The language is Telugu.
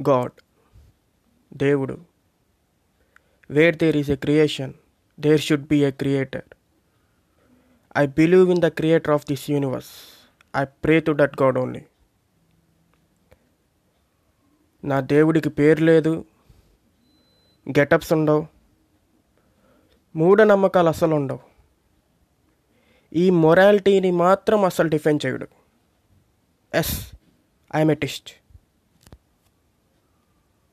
గాడ్ దేవుడు. Where there is a creation there should be a creator I believe in the creator of this universe I pray to that God only నా దేవుడికి పేరు లేదు. గెటప్స్ ఉండవు. మూఢనమ్మకాలు అసలు ఉండవు. ఈ మొరాలిటీని మాత్రం అసలు డిఫెండ్ చేయడు. Yes I'm a టిస్ట్